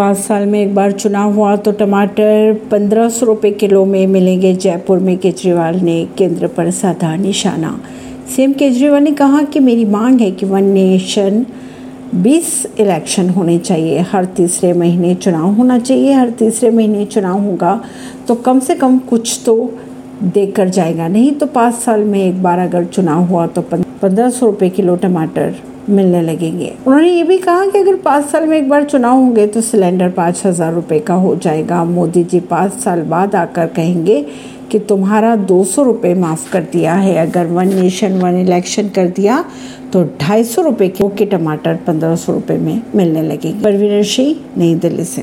पाँच साल में एक बार चुनाव हुआ तो टमाटर पंद्रह सौ रुपये किलो में मिलेंगे जयपुर में केजरीवाल ने, केंद्र पर साधा निशाना। सीएम केजरीवाल ने कहा कि मेरी मांग है कि वन नेशन बीस इलेक्शन होने चाहिए। हर तीसरे महीने चुनाव होना चाहिए। हर तीसरे महीने चुनाव होगा तो कम से कम कुछ तो देकर जाएगा। नहीं तो पाँच साल में एक बार अगर चुनाव हुआ तो पंद्रह सौ रुपये किलो टमाटर। मिलने लगेंगे। उन्होंने ये भी कहा कि अगर पाँच साल में एक बार चुनाव होंगे तो सिलेंडर पाँच हज़ार रुपये का हो जाएगा। मोदी जी पाँच साल बाद आकर कहेंगे कि तुम्हारा दो सौ रुपये माफ़ कर दिया है। अगर वन नेशन, वन इलेक्शन कर दिया तो ढाई सौ रुपये के टमाटर पंद्रह सौ रुपये में मिलने लगेंगे। परवीन सिंह, नई दिल्ली से।